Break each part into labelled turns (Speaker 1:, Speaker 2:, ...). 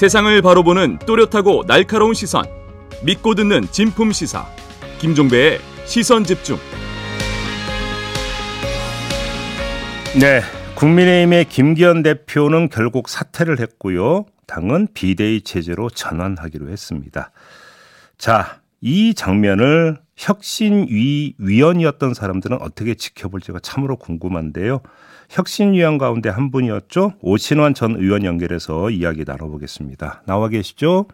Speaker 1: 세상을 바로 보는 또렷하고 날카로운 시선. 믿고 듣는 진품 시사. 김종배의 시선 집중.
Speaker 2: 네. 국민의힘의 김기현 대표는 결국 사퇴를 했고요. 당은 비대위 체제로 전환하기로 했습니다. 자, 이 장면을 혁신위 위원이었던 사람들은 어떻게 지켜볼지가 참으로 궁금한데요. 혁신위원 가운데 한 분이었죠. 오신환 전 의원 연결해서 이야기 나눠보겠습니다. 나와 계시죠?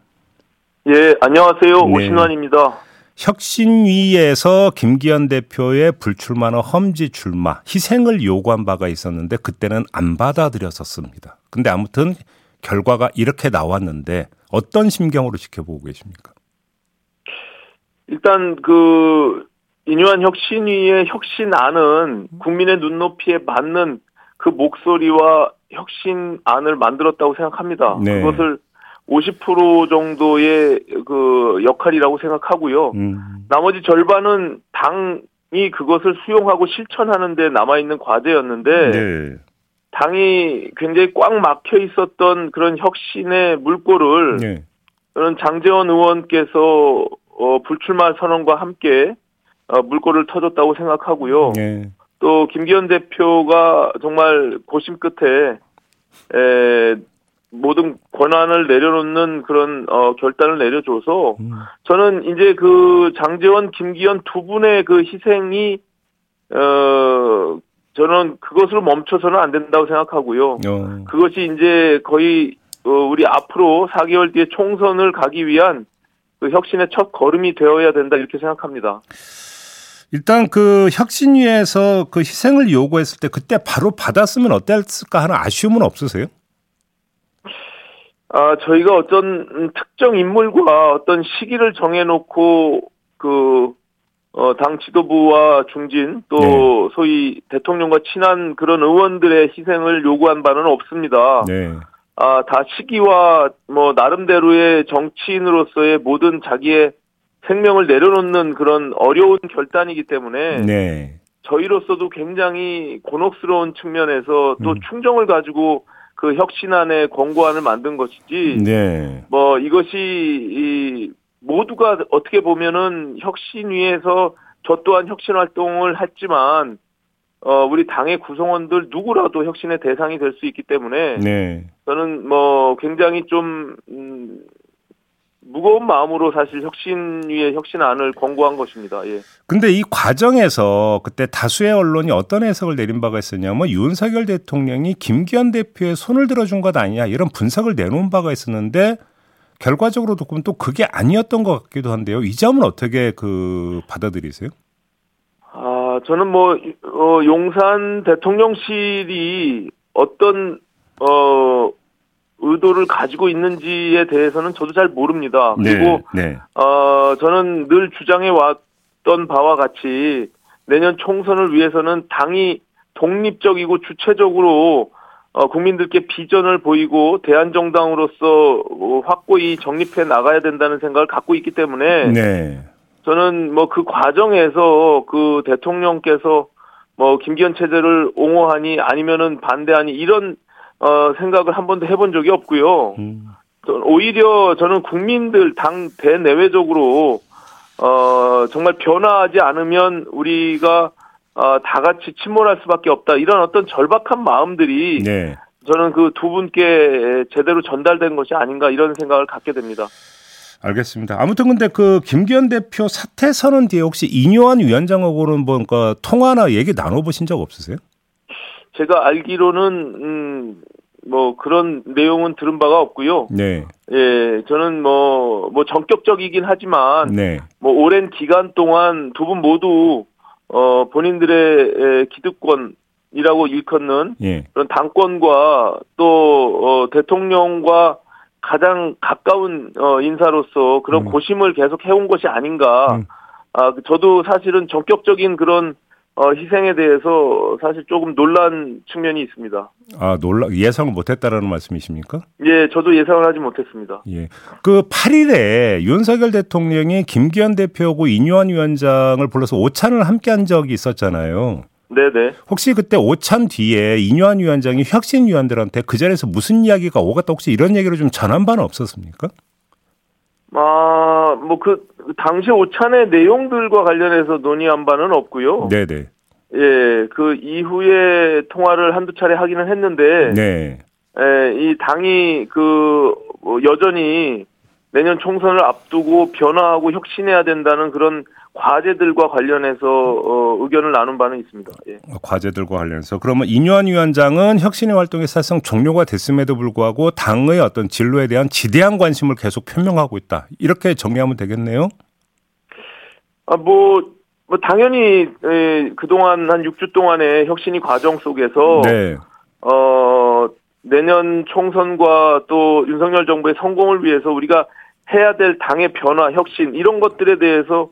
Speaker 3: 예, 안녕하세요. 네. 오신환입니다.
Speaker 2: 혁신위에서 김기현 대표의 불출마나 험지 출마, 희생을 요구한 바가 있었는데 그때는 안 받아들였었습니다. 근데 아무튼 결과가 이렇게 나왔는데 어떤 심경으로 지켜보고 계십니까?
Speaker 3: 일단 그 인유한 혁신위의 혁신안은 국민의 눈높이에 맞는 그 목소리와 혁신안을 만들었다고 생각합니다. 네. 그것을 50% 정도의 그 역할이라고 생각하고요. 음. 나머지 절반은 당이 그것을 수용하고 실천하는 데 남아 있는 과제였는데 네. 당이 굉장히 꽉 막혀 있었던 그런 혁신의 물꼬를 네. 저는 장재원 의원께서 어, 불출마 선언과 함께 어, 물꼬를 터줬다고 생각하고요. 네. 또 김기현 대표가 정말 고심 끝에 에, 모든 권한을 내려놓는 그런 어, 결단을 내려줘서 음. 저는 이제 그 장재원, 김기현 두 분의 그 희생이 어 저는 그것으로 멈춰서는 안 된다고 생각하고요. 어. 그것이 이제 거의 어, 우리 앞으로 4개월 뒤에 총선을 가기 위한 그 혁신의 첫 걸음이 되어야 된다 이렇게 생각합니다.
Speaker 2: 일단 그 혁신 위에서 그 희생을 요구했을 때 그때 바로 받았으면 어땠을까 하는 아쉬움은 없으세요?
Speaker 3: 아, 저희가 어떤 특정 인물과 어떤 시기를 정해놓고 그, 어, 당 지도부와 중진 또 네. 소위 대통령과 친한 그런 의원들의 희생을 요구한 바는 없습니다. 네. 아, 다 시기와 뭐 나름대로의 정치인으로서의 모든 자기의 생명을 내려놓는 그런 어려운 결단이기 때문에 네. 저희로서도 굉장히 곤혹스러운 측면에서 또 음. 충정을 가지고 그 혁신안의 권고안을 만든 것이지. 네. 뭐 이것이 이 모두가 어떻게 보면은 혁신 위에서 저 또한 혁신 활동을 했지만 어, 우리 당의 구성원들 누구라도 혁신의 대상이 될 수 있기 때문에 네. 저는 뭐 굉장히 좀 음, 무거운 마음으로 사실 혁신위의 혁신안을 권고한 것입니다. 예.
Speaker 2: 근데 이 과정에서 그때 다수의 언론이 어떤 해석을 내린 바가 있었냐면 윤석열 대통령이 김기현 대표의 손을 들어준 것 아니냐 이런 분석을 내놓은 바가 있었는데 결과적으로 듣고 또 그게 아니었던 것 같기도 한데요. 이 점은 어떻게 그 받아들이세요?
Speaker 3: 아, 저는 뭐, 어, 용산 대통령실이 어떤, 어, 의도를 가지고 있는지에 대해서는 저도 잘 모릅니다. 네, 그리고, 네. 어, 저는 늘 주장해 왔던 바와 같이 내년 총선을 위해서는 당이 독립적이고 주체적으로 어, 국민들께 비전을 보이고 대한정당으로서 어, 확고히 정립해 나가야 된다는 생각을 갖고 있기 때문에 네. 저는 뭐 그 과정에서 그 대통령께서 뭐 김기현 체제를 옹호하니 아니면은 반대하니 이런 어 생각을 한 번도 해본 적이 없고요. 음. 오히려 저는 국민들 당 대내외적으로 어 정말 변화하지 않으면 우리가 어, 다 같이 침몰할 수밖에 없다 이런 어떤 절박한 마음들이 네. 저는 그 두 분께 제대로 전달된 것이 아닌가 이런 생각을 갖게 됩니다.
Speaker 2: 알겠습니다. 아무튼 근데 그 김기현 대표 사퇴 선언 뒤에 혹시 이뇨한 위원장하고는 뭔가 통화나 얘기 나눠보신 적 없으세요?
Speaker 3: 제가 알기로는 음, 뭐 그런 내용은 들은 바가 없고요. 네. 예, 저는 뭐뭐 뭐 전격적이긴 하지만 네. 뭐 오랜 기간 동안 두 분 모두 어 본인들의 기득권이라고 일컫는 예. 그런 당권과 또 어, 대통령과 가장 가까운 어, 인사로서 그런 음. 고심을 계속 해온 것이 아닌가. 음. 아, 저도 사실은 전격적인 그런 어, 희생에 대해서 사실 조금 놀란 측면이 있습니다.
Speaker 2: 아, 놀라, 예상을 못했다라는 말씀이십니까?
Speaker 3: 예, 저도 예상을 하지 못했습니다.
Speaker 2: 예. 그 8일에 윤석열 대통령이 김기현 대표하고 이뇨한 위원장을 불러서 오찬을 함께 한 적이 있었잖아요.
Speaker 3: 네네.
Speaker 2: 혹시 그때 오찬 뒤에 이뇨한 위원장이 혁신 위원들한테 그 자리에서 무슨 이야기가 오갔다 혹시 이런 얘기를 좀 전한 바는 없었습니까?
Speaker 3: 아, 뭐 그 당시 오찬의 내용들과 관련해서 논의한 바는 없고요.
Speaker 2: 네네.
Speaker 3: 예, 그 이후에 통화를 한두 차례 하기는 했는데,
Speaker 2: 네.
Speaker 3: 예, 이 당이 그뭐 여전히 내년 총선을 앞두고 변화하고 혁신해야 된다는 그런 과제들과 관련해서 어, 의견을 나눈 바는 있습니다. 예.
Speaker 2: 과제들과 관련해서 그러면 이뇨한 위원장은 혁신의 활동이 사실상 종료가 됐음에도 불구하고 당의 어떤 진로에 대한 지대한 관심을 계속 표명하고 있다. 이렇게 정리하면 되겠네요.
Speaker 3: 아, 뭐, 뭐 당연히 에, 그동안 한 6주 동안의 혁신이 과정 속에서
Speaker 2: 네.
Speaker 3: 어 내년 총선과 또 윤석열 정부의 성공을 위해서 우리가 해야 될 당의 변화, 혁신 이런 것들에 대해서.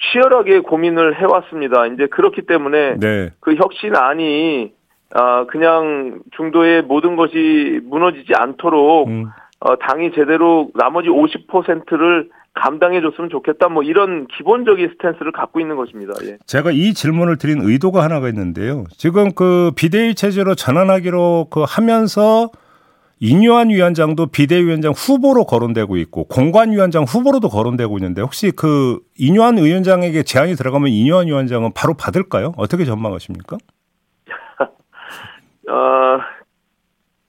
Speaker 3: 치열하게 고민을 해왔습니다. 이제 그렇기 때문에
Speaker 2: 네.
Speaker 3: 그 혁신안이 아 그냥 중도의 모든 것이 무너지지 않도록
Speaker 2: 음.
Speaker 3: 어, 당이 제대로 나머지 50%를 감당해 줬으면 좋겠다. 뭐 이런 기본적인 스탠스를 갖고 있는 것입니다. 예.
Speaker 2: 제가 이 질문을 드린 의도가 하나가 있는데요. 지금 그 비대위 체제로 전환하기로 그 하면서 이뇨한 위원장도 비대위원장 후보로 거론되고 있고 공관 위원장 후보로도 거론되고 있는데 혹시 그 이뇨한 위원장에게 제안이 들어가면 이뇨한 위원장은 바로 받을까요? 어떻게 전망하십니까?
Speaker 3: 어,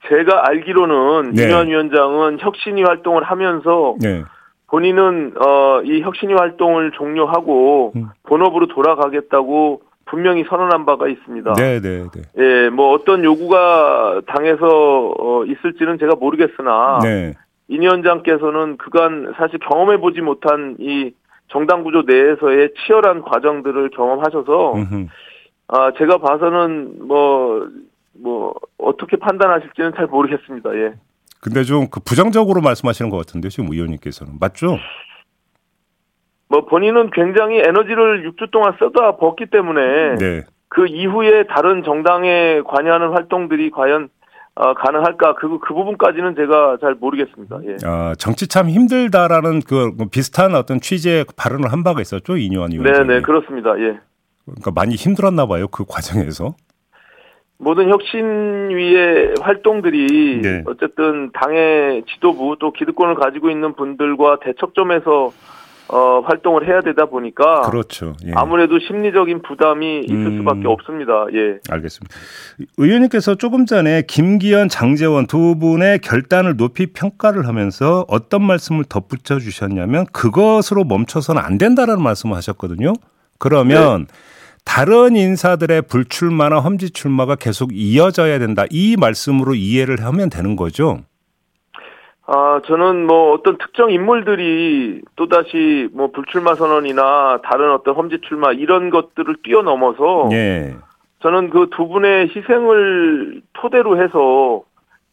Speaker 3: 제가 알기로는
Speaker 2: 네.
Speaker 3: 이뇨한 위원장은 혁신위 활동을 하면서
Speaker 2: 네.
Speaker 3: 본인은 어, 이 혁신위 활동을 종료하고
Speaker 2: 음.
Speaker 3: 본업으로 돌아가겠다고 분명히 선언한 바가 있습니다.
Speaker 2: 네, 네, 네.
Speaker 3: 예, 뭐 어떤 요구가 당에서 어, 있을지는 제가 모르겠으나
Speaker 2: 네.
Speaker 3: 인 위원장께서는 그간 사실 경험해 보지 못한 이 정당 구조 내에서의 치열한 과정들을 경험하셔서
Speaker 2: 음흠.
Speaker 3: 아 제가 봐서는 뭐뭐 어떻게 판단하실지는 잘 모르겠습니다. 예.
Speaker 2: 근데 좀 그 부정적으로 말씀하시는 것 같은데 지금 의원님께서는 맞죠?
Speaker 3: 뭐 본인은 굉장히 에너지를 6주 동안 쏟아 붓기 때문에
Speaker 2: 네.
Speaker 3: 그 이후에 다른 정당에 관여하는 활동들이 과연 어, 가능할까 그, 그 부분까지는 제가 잘 모르겠습니다. 예.
Speaker 2: 아, 정치 참 힘들다라는 그 비슷한 어떤 취지의 발언을 한 바가 있었죠 이뇨한 위원장이.
Speaker 3: 네, 네, 그렇습니다. 예.
Speaker 2: 그러니까 많이 힘들었나 봐요 그 과정에서.
Speaker 3: 모든 혁신위의 활동들이
Speaker 2: 네.
Speaker 3: 어쨌든 당의 지도부 또 기득권을 가지고 있는 분들과 대척점에서 어, 활동을 해야 되다 보니까
Speaker 2: 그렇죠. 예.
Speaker 3: 아무래도 심리적인 부담이 있을
Speaker 2: 음.
Speaker 3: 수밖에 없습니다. 예.
Speaker 2: 알겠습니다. 의원님께서 조금 전에 김기현, 장재원 두 분의 결단을 높이 평가를 하면서 어떤 말씀을 덧붙여 주셨냐면 그것으로 멈춰서는 안 된다라는 말씀을 하셨거든요. 그러면 다른 인사들의 불출마나 험지 출마가 계속 이어져야 된다. 이 말씀으로 이해를 하면 되는 거죠.
Speaker 3: 아, 저는 뭐 어떤 특정 인물들이 또다시 뭐 불출마 선언이나 다른 어떤 험지 출마 이런 것들을 뛰어넘어서
Speaker 2: 예.
Speaker 3: 저는 그 두 분의 희생을 토대로 해서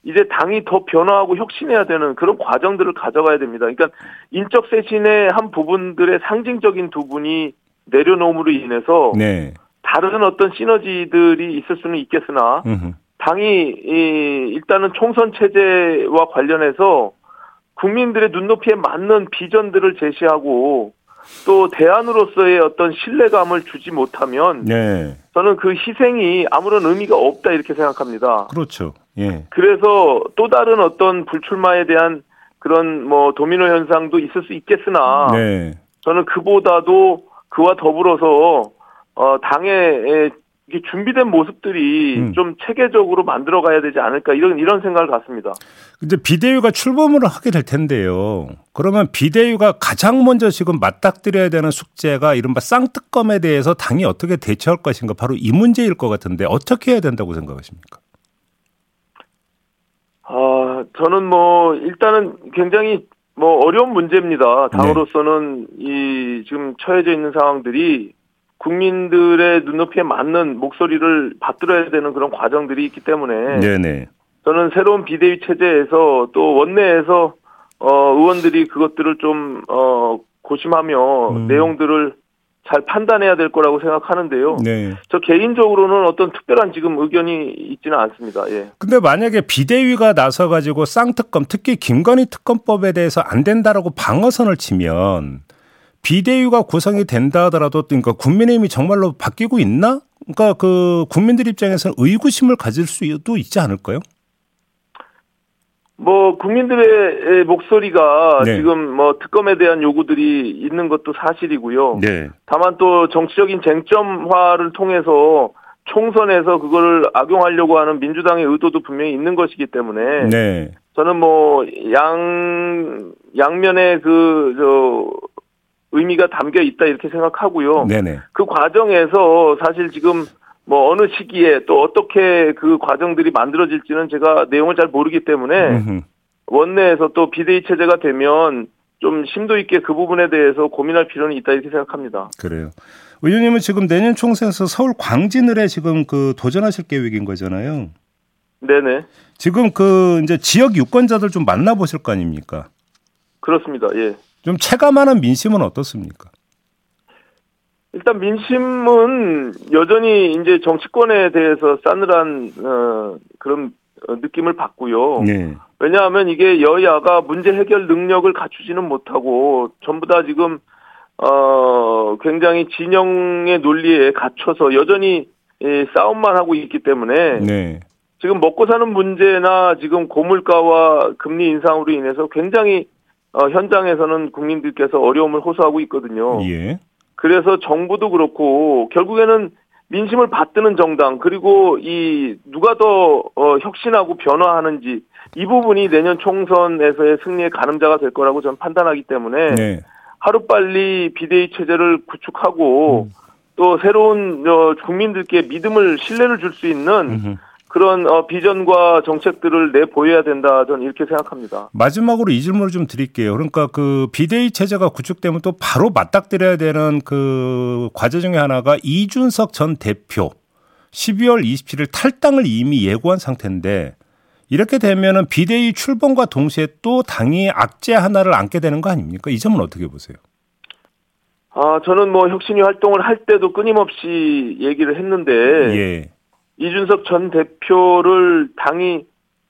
Speaker 3: 이제 당이 더 변화하고 혁신해야 되는 그런 과정들을 가져가야 됩니다. 그러니까 인적 쇄신의 한 부분들의 상징적인 두 분이 내려놓음으로 인해서
Speaker 2: 네.
Speaker 3: 다른 어떤 시너지들이 있을 수는 있겠으나
Speaker 2: 음흠.
Speaker 3: 당이 이 일단은 총선 체제와 관련해서 국민들의 눈높이에 맞는 비전들을 제시하고 또 대안으로서의 어떤 신뢰감을 주지 못하면
Speaker 2: 네.
Speaker 3: 저는 그 희생이 아무런 의미가 없다 이렇게 생각합니다.
Speaker 2: 그렇죠. 예.
Speaker 3: 그래서 또 다른 어떤 불출마에 대한 그런 뭐 도미노 현상도 있을 수 있겠으나
Speaker 2: 네.
Speaker 3: 저는 그보다도 그와 더불어서 어 당의 준비된 모습들이
Speaker 2: 음.
Speaker 3: 좀 체계적으로 만들어 가야 되지 않을까 이런 이런 생각을 갖습니다.
Speaker 2: 근데 비대위가 출범을 하게 될 텐데요. 그러면 비대위가 가장 먼저 지금 맞닥뜨려야 되는 숙제가 이른바 쌍특검에 대해서 당이 어떻게 대처할 것인가 바로 이 문제일 것 같은데 어떻게 해야 된다고 생각하십니까?
Speaker 3: 아 저는 뭐 일단은 굉장히 뭐 어려운 문제입니다. 당으로서는 이 지금 처해져 있는 상황들이 국민들의 눈높이에 맞는 목소리를 받들어야 되는 그런 과정들이 있기 때문에
Speaker 2: 네네.
Speaker 3: 저는 새로운 비대위 체제에서 또 원내에서 어 의원들이 그것들을 좀 어 고심하며
Speaker 2: 음.
Speaker 3: 내용들을 잘 판단해야 될 거라고 생각하는데요.
Speaker 2: 네.
Speaker 3: 저 개인적으로는 어떤 특별한 지금 의견이 있지는 않습니다. 예.
Speaker 2: 근데 만약에 비대위가 나서 가지고 쌍특검 특히 김건희 특검법에 대해서 안 된다라고 방어선을 치면 비대위가 구성이 된다 하더라도 그러니까 국민의힘이 정말로 바뀌고 있나? 그러니까 그 국민들 입장에서는 의구심을 가질 수도 있지 않을까요?
Speaker 3: 뭐 국민들의 목소리가 네. 지금 뭐 특검에 대한 요구들이 있는 것도 사실이고요. 네. 다만 또 정치적인 쟁점화를 통해서 총선에서 그거를 악용하려고 하는 민주당의 의도도 분명히 있는 것이기 때문에 네. 저는 뭐 양 양면의 그 저 의미가 담겨 있다 이렇게 생각하고요. 네네. 그 과정에서 사실 지금 뭐 어느 시기에 또 어떻게 그 과정들이 만들어질지는 제가 내용을 잘 모르기 때문에. 원내에서 또 비대위 체제가 되면 좀 심도 있게 그 부분에 대해서 고민할 필요는 있다 이렇게 생각합니다.
Speaker 2: 그래요. 의원님은 지금 내년 총선에서 서울 광진을에 지금 그 도전하실 계획인 거잖아요.
Speaker 3: 네네.
Speaker 2: 지금 그 이제 지역 유권자들 좀 만나보실 거 아닙니까?
Speaker 3: 그렇습니다. 예.
Speaker 2: 좀 체감하는 민심은 어떻습니까?
Speaker 3: 일단 민심은 여전히 이제 정치권에 대해서 싸늘한 어, 그런 느낌을 받고요. 네. 왜냐하면 이게 여야가 문제 해결 능력을 갖추지는 못하고 전부 다 지금 어 굉장히 진영의 논리에 갇혀서 여전히 예, 싸움만 하고 있기 때문에 네. 지금 먹고 사는 문제나 지금 고물가와 금리 인상으로 인해서 굉장히 어, 현장에서는 국민들께서 어려움을 호소하고 있거든요. 예. 그래서 정부도 그렇고 결국에는 민심을 받드는 정당 그리고 이 누가 더 어, 혁신하고 변화하는지 이 부분이 내년 총선에서의 승리의 가늠자가 될 거라고 저는 판단하기 때문에 네. 하루빨리 비대위 체제를 구축하고 음. 또 새로운 어, 국민들께 믿음을 신뢰를 줄 수 있는 음흠. 그런 어, 비전과 정책들을 내보여야 된다 저는 이렇게 생각합니다.
Speaker 2: 마지막으로 이 질문을 좀 드릴게요. 그러니까 그 비대위 체제가 구축되면 또 바로 맞닥뜨려야 되는 그 과제 중에 하나가 이준석 전 대표 12월 27일 탈당을 이미 예고한 상태인데 이렇게 되면은 비대위 출범과 동시에 또 당이 악재 하나를 안게 되는 거 아닙니까? 이 점은 어떻게 보세요?
Speaker 3: 아, 저는 뭐 혁신위 활동을 할 때도 끊임없이 얘기를 했는데 예. 이준석 전 대표를 당이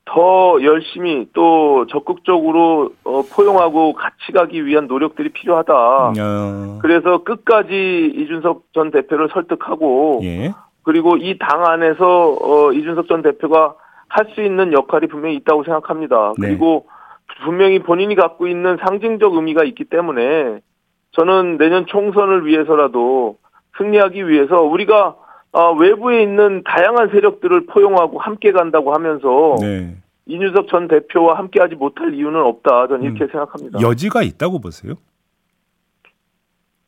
Speaker 3: 더 열심히 또 적극적으로 어, 포용하고 같이 가기 위한 노력들이 필요하다. 어. 그래서 끝까지 이준석 전 대표를 설득하고 예. 그리고 이 당 안에서 어, 이준석 전 대표가 할 수 있는 역할이 분명히 있다고 생각합니다. 네. 그리고 분명히 본인이 갖고 있는 상징적 의미가 있기 때문에 저는 내년 총선을 위해서라도 승리하기 위해서 우리가 어, 외부에 있는 다양한 세력들을 포용하고 함께 간다고 하면서 네. 이준석 전 대표와 함께하지 못할 이유는 없다. 저는 이렇게 음. 생각합니다.
Speaker 2: 여지가 있다고 보세요?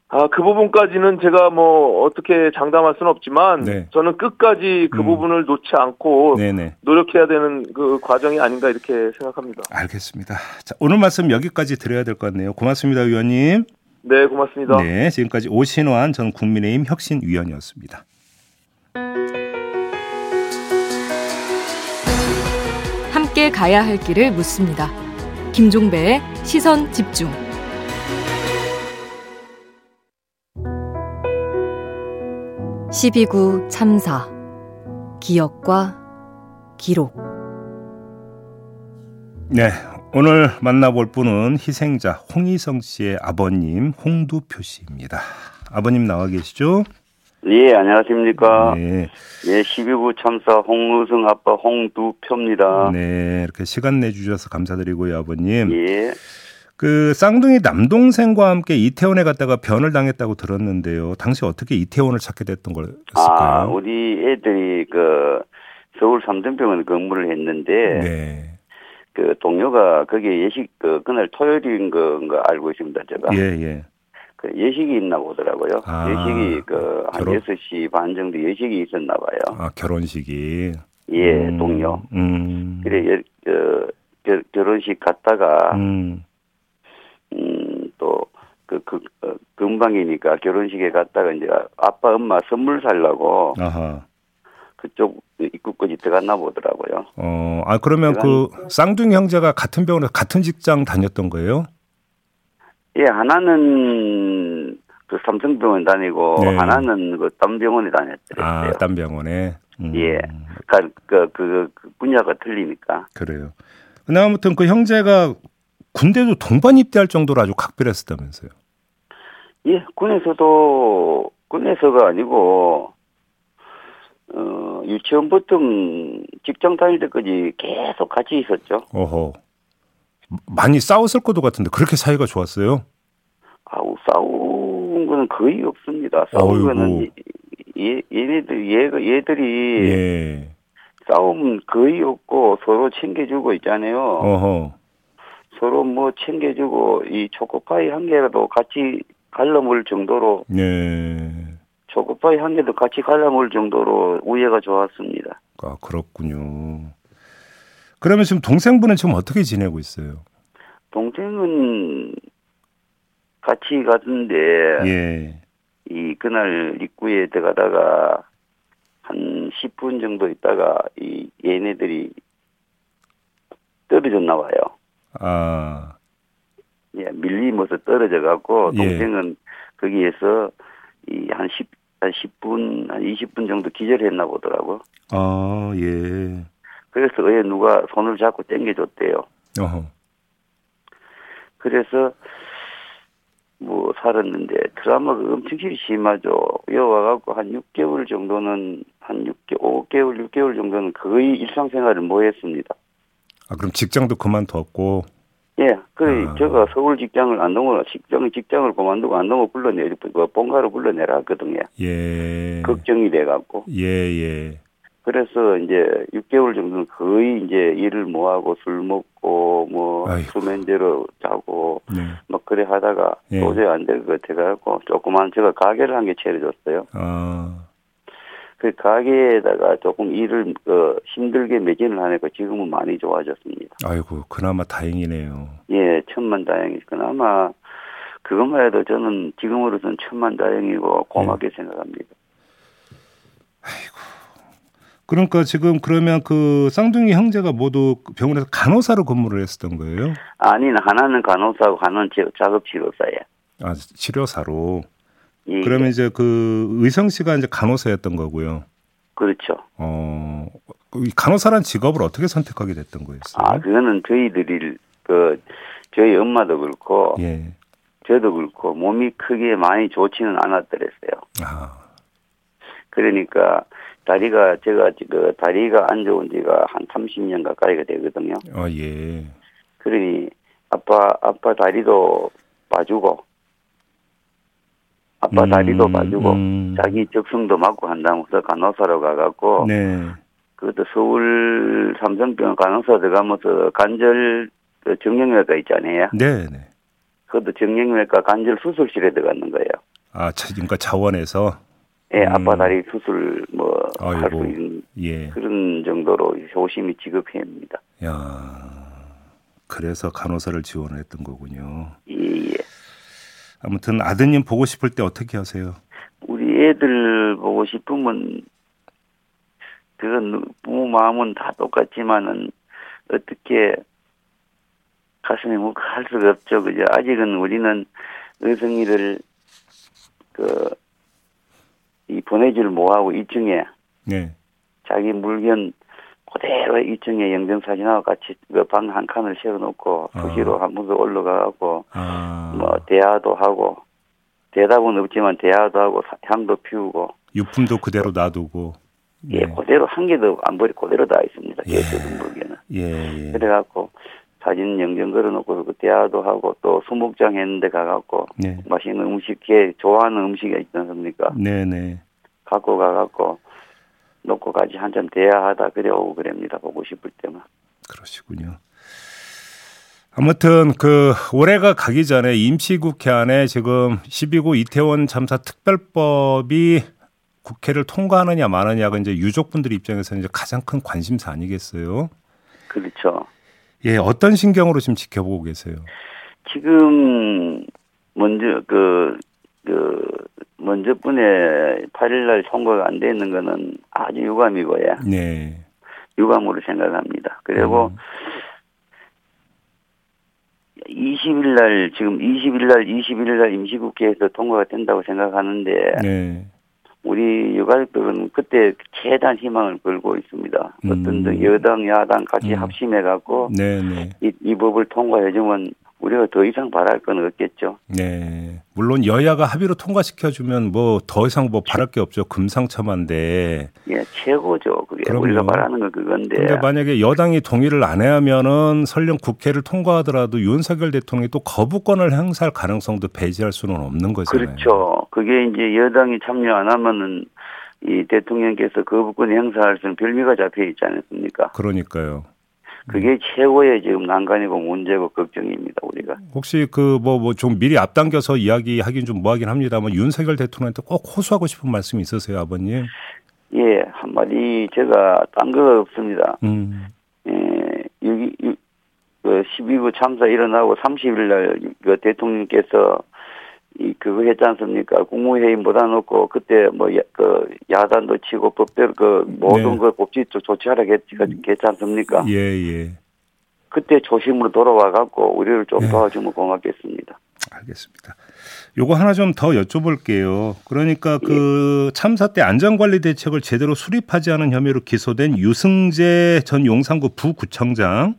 Speaker 3: 아, 그 부분까지는 제가 뭐 어떻게 장담할 수는 없지만 네. 저는 끝까지 그 음. 부분을 놓지 않고 네네. 노력해야 되는 그 과정이 아닌가 이렇게 생각합니다.
Speaker 2: 알겠습니다. 자, 오늘 말씀 여기까지 드려야 될 것 같네요. 고맙습니다, 위원님.
Speaker 3: 네, 고맙습니다.
Speaker 2: 네, 지금까지 오신환 전 국민의힘 혁신위원이었습니다.
Speaker 4: 함께 가야 할 길을 묻습니다. 김종배의 시선 집중. (12구) 참사 기억과 기록
Speaker 2: 네 오늘 만나볼 분은 희생자 홍희성 씨의 아버님 홍두표 씨입니다 아버님 나와 계시죠?
Speaker 5: 예, 안녕하십니까. 네. 예, 12구 참사 홍우성 아빠 홍두표입니다.
Speaker 2: 네, 이렇게 시간 내주셔서 감사드리고요, 아버님. 예. 그 쌍둥이 남동생과 함께 이태원에 갔다가 변을 당했다고 들었는데요. 당시 어떻게 이태원을 찾게 됐던 걸까요? 아,
Speaker 5: 우리 애들이 그 서울 삼성병원 근무를 했는데 네. 그 동료가 거기에 예식 그 그날 토요일인 거, 거 알고 있습니다, 제가. 예, 예. 그 예식이 있나 보더라고요. 아, 예식이 그한 결혼... 6시 반 정도 예식이 있었나 봐요.
Speaker 2: 아, 결혼식이.
Speaker 5: 예, 음, 동료. 음. 그래 예, 그 겨, 결혼식 갔다가 음, 음 또그 그, 어, 금방이니까 결혼식에 갔다가 이제 아빠 엄마 선물 살라고 아하. 그쪽 입구까지 들어갔나 보더라고요.
Speaker 2: 어, 아 그러면 그 쌍둥이 형제가 같은 병원에 같은 직장 다녔던 거예요?
Speaker 5: 예, 하나는 그 삼성병원 다니고 네. 하나는 그 딴 병원에 다녔더라고요.
Speaker 2: 아, 딴 병원에.
Speaker 5: 음. 예. 그러니까 그, 그, 그 분야가 틀리니까.
Speaker 2: 그래요. 근데 아무튼 그 형제가 군대도 동반 입대할 정도로 아주 각별했었다면서요.
Speaker 5: 예, 군에서도 군에서가 아니고 어, 유치원부터 직장 다닐 때까지 계속 같이 있었죠.
Speaker 2: 어허. 많이 싸웠을 것도 같은데 그렇게 사이가 좋았어요?
Speaker 5: 아우 싸운 거는 거의 없습니다. 싸운 어이구. 거는 얘, 얘네들 얘 얘들이 예. 싸움 거의 없고 서로 챙겨주고 있잖아요. 어허. 서로 뭐 챙겨주고 이 초코파이 한 개라도 같이 갈라물 정도로 네. 초코파이 한 개도 같이 갈라물 정도로 우애가 좋았습니다.
Speaker 2: 아 그렇군요. 그러면 지금 동생분은 지금 어떻게 지내고 있어요?
Speaker 5: 동생은 같이 갔는데 예. 이 그날 입구에 들어가다가 한 10분 정도 있다가 이 얘네들이 떨어졌나 봐요. 아. 예, 밀리면서 떨어져 갖고 예. 동생은 예. 거기에서 이 한 10, 한 10분, 한 20분 정도 기절했나 보더라고.
Speaker 2: 아, 예.
Speaker 5: 그래서 왜 누가 손을 잡고 당겨줬대요. 어허. 그래서 뭐 살았는데 트라우마가 엄청 심하죠. 여 와갖고 한 6개월 정도는 한 6개월, 5개월, 6개월 정도는 거의 일상생활을 못 했습니다.
Speaker 2: 아 그럼 직장도 그만뒀고?
Speaker 5: 예, 그래 아. 제가 서울 직장을 안동으로 직장 직장을 그만두고 안동으로 불러내 그 본가로 불러내라 하거든요. 예. 걱정이 돼갖고.
Speaker 2: 예 예.
Speaker 5: 그래서 이제 6개월 정도는 거의 이제 일을 뭐 하고 술 먹고 뭐 아이고. 수면제로 자고 네. 막 그래 하다가 예. 도저히 안 될 것 같아갖고 조그만 제가 가게를 한 개 차려줬어요. 아. 그 가게에다가 조금 일을 어, 힘들게 매진을 하니까 지금은 많이 좋아졌습니다.
Speaker 2: 아이고 그나마 다행이네요.
Speaker 5: 예, 천만 다행이 그나마 그것만 해도 저는 지금으로서는 천만 다행이고 고맙게 예. 생각합니다.
Speaker 2: 아이고 그러니까 지금 그러면 그 쌍둥이 형제가 모두 병원에서 간호사로 근무를 했었던 거예요?
Speaker 5: 아니, 하나는 간호사고 하나는 작업 치료사예요.
Speaker 2: 아, 치료사로. 예. 그러면 이제 그 의성 씨가 이제 간호사였던 거고요.
Speaker 5: 그렇죠.
Speaker 2: 어, 간호사란 직업을 어떻게 선택하게 됐던 거였어요?
Speaker 5: 아, 그거는 저희들이 그 저희 엄마도 그렇고 예. 저도 그렇고 몸이 크게 많이 좋지는 않았더랬어요. 아. 그러니까 다리가 제가 그 다리가 안 좋은 지가 한 30년 가까이가 되거든요.
Speaker 2: 아 예.
Speaker 5: 그러니 아빠 아빠 다리도 봐주고 아빠 음, 다리도 봐주고 음. 자기 적성도 맞고 한다면서 간호사로 가갖고 네. 그것도 서울 삼성병원 간호사 들어가면서 관절 그 정형외과 있잖아요.
Speaker 2: 네, 네.
Speaker 5: 그것도 정형외과 관절 수술실에 들어갔는 거예요.
Speaker 2: 아, 그러니까 자원에서
Speaker 5: 예, 음. 앞바다리 수술 뭐 할 수 있는 예. 그런 정도로 효심이 지급해옵니다.
Speaker 2: 야, 그래서 간호사를 지원을 했던 거군요.
Speaker 5: 예, 예.
Speaker 2: 아무튼 아드님 보고 싶을 때 어떻게 하세요?
Speaker 5: 우리 애들 보고 싶으면 그건 부모 마음은 다 똑같지만은 어떻게 가슴에 묵할 수가 없죠. 그죠? 아직은 우리는 의성이를 그 이 번외지를 모아하고 2층에 네. 자기 물건 그대로 2층에 영정사진하고 같이 그 방 한 칸을 세워놓고 수시로 아. 한 번도 올라가고 아. 뭐 대화도 하고 대답은 없지만 대화도 하고 향도 피우고
Speaker 2: 유품도 그대로 놔두고
Speaker 5: 예, 네. 그대로 한 개도 안 버리고 그대로 다 있습니다. 예. 물건은. 예, 예. 그래갖고 사진 영정 걸어놓고 그 대화도 하고 또 수목장 했는데 가갖고 네. 맛있는 음식, 에 좋아하는 음식이 있지 않습니까?
Speaker 2: 네네.
Speaker 5: 갖고 가갖고 놓고 가지 한참 대화하다 그래 오고 그럽니다. 보고 싶을 때만.
Speaker 2: 그러시군요. 아무튼 그 올해가 가기 전에 임시국회 안에 지금 12구 이태원 참사 특별법이 국회를 통과하느냐 마느냐가 이제 유족분들 입장에서는 이제 가장 큰 관심사 아니겠어요?
Speaker 5: 그렇죠.
Speaker 2: 예, 어떤 신경으로 지금 지켜보고 계세요?
Speaker 5: 지금 먼저 그, 그, 먼저 분에 8일날 통과가 안 되는 거는 아주 유감이고요. 네. 유감으로 생각합니다. 그리고 음. 20일 날, 지금 20일 날, 21일 날 임시국회에서 통과가 된다고 생각하는데, 네. 우리 유가족들은 그때 최단 희망을 걸고 있습니다. 음. 어떤 여당, 야당 같이 음. 합심해 갖고 이, 이, 법을 통과해 주면 우리가 더 이상 바랄 건 없겠죠.
Speaker 2: 네. 물론 여야가 합의로 통과시켜주면 뭐 더 이상 뭐 바랄 게 없죠. 금상첨화인데.
Speaker 5: 예, 최고죠. 그게 그럼요. 우리가 바라는 건 그건데.
Speaker 2: 근데 만약에 여당이 동의를 안 해야면은 설령 국회를 통과하더라도 윤석열 대통령이 또 거부권을 행사할 가능성도 배제할 수는 없는 거잖아요.
Speaker 5: 그렇죠. 그게 이제 여당이 참여 안 하면은 이 대통령께서 거부권 행사할 수는 별미가 잡혀 있지 않습니까?
Speaker 2: 그러니까요.
Speaker 5: 그게 최고의 지금 난관이고 문제고 걱정입니다 우리가.
Speaker 2: 혹시 그 뭐 뭐 좀 미리 앞당겨서 이야기하긴 좀 뭐하긴 합니다만 윤석열 대통령한테 꼭 호소하고 싶은 말씀 있으세요 아버님?
Speaker 5: 예 한마디 제가 딴 거 없습니다. 음. 예 여기 그 12구 참사 일어나고 30일 날 그 대통령께서 이 그거 했지 않습니까? 국무회의 못안놓고 그때 뭐 그 야단도 치고 법대로 그 모든 네. 그 법치 조치하라고 했지, 했지 않습니까?
Speaker 2: 예 예.
Speaker 5: 그때 조심으로 돌아와 갖고 우리를 좀 네. 도와주면 고맙겠습니다.
Speaker 2: 알겠습니다. 요거 하나 좀 더 여쭤볼게요. 그러니까 그 예. 참사 때 안전관리 대책을 제대로 수립하지 않은 혐의로 기소된 유승재 전 용산구 부구청장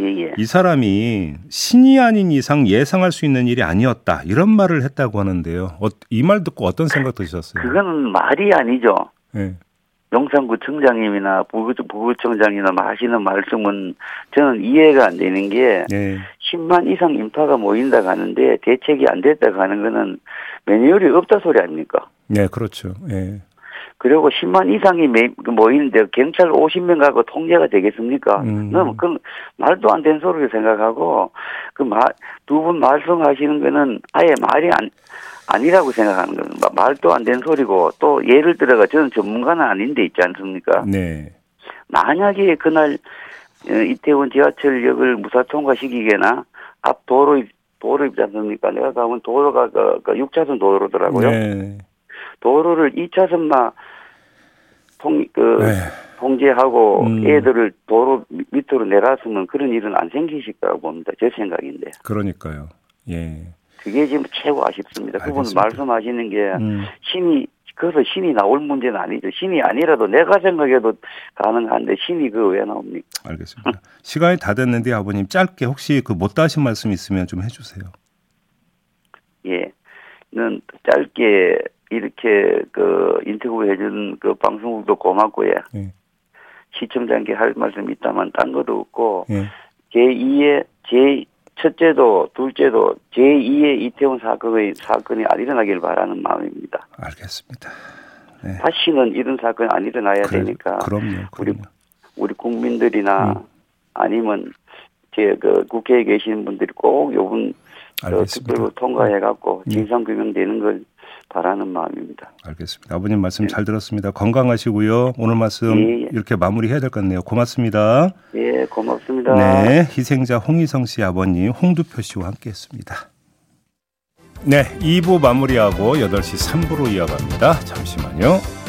Speaker 2: 예, 예. 이 사람이 신이 아닌 이상 예상할 수 있는 일이 아니었다 이런 말을 했다고 하는데요. 어, 이말 듣고 어떤 생각 드셨어요?
Speaker 5: 그거는 말이 아니죠. 네. 용산구청장님이나 부구청장이나 하시는 말씀은 저는 이해가 안 되는 게 네. 10만 이상 인파가 모인다 가는데 대책이 안 됐다 가는 거는 매뉴얼이 없다 소리 아닙니까?
Speaker 2: 네, 그렇죠. 네.
Speaker 5: 그리고 10만 이상이 모이는데 경찰 50명 가고 통제가 되겠습니까? 음. 그 말도 안 되는 소리를 생각하고 그두 분 말씀하시는 거는 아예 말이 안 아니라고 생각하는 거는 말도 안 되는 소리고 또 예를 들어가 저는 전문가는 아닌데 있지 않습니까? 네. 만약에 그날 어, 이태원 지하철역을 무사 통과시키게나 앞 도로 도로 있지 않습니까? 내가 가면 도로가 그, 그 6차선 도로더라고요. 네. 도로를 2차선만 통, 그, 네. 통제하고 음. 애들을 도로 밑으로 내놨으면 그런 일은 안 생기실 거라고 봅니다. 제 생각인데.
Speaker 2: 그러니까요. 예.
Speaker 5: 그게 지금 최고 아쉽습니다. 그분 말씀하시는 게 음. 신이 그래서 신이 나올 문제는 아니죠. 신이 아니라도 내가 생각해도 가능한데 신이 그 왜 나옵니까?
Speaker 2: 알겠습니다. 시간이 다 됐는데 아버님 짧게 혹시 그 못다 하신 말씀 있으면 좀 해주세요.
Speaker 5: 예, 는 짧게 이렇게 그 인터뷰 해준 그 방송국도 고맙고요. 예. 시청자께 할 말씀 있다만 딴 것도 없고 예. 제2의 제 첫째도 둘째도 제2의 이태원 사건의 사건이 안 일어나길 바라는 마음입니다.
Speaker 2: 알겠습니다.
Speaker 5: 네. 다시는 이런 사건이 안 일어나야 그래, 되니까
Speaker 2: 그럼요, 그럼요.
Speaker 5: 우리 우리 국민들이나 음. 아니면 제 그 국회에 계시는 분들이 꼭 요번 그 특별로 통과해 갖고 음. 진상 규명되는 걸 바라는 마음입니다.
Speaker 2: 알겠습니다. 아버님 말씀 네. 잘 들었습니다. 건강하시고요. 오늘 말씀 예, 예. 이렇게 마무리해야 될 것 같네요. 고맙습니다.
Speaker 5: 예, 고맙습니다.
Speaker 2: 네, 희생자 홍희성 씨 아버님 홍두표 씨와 함께했습니다. 네, 2부 마무리하고 8시 3부로 이어갑니다. 잠시만요.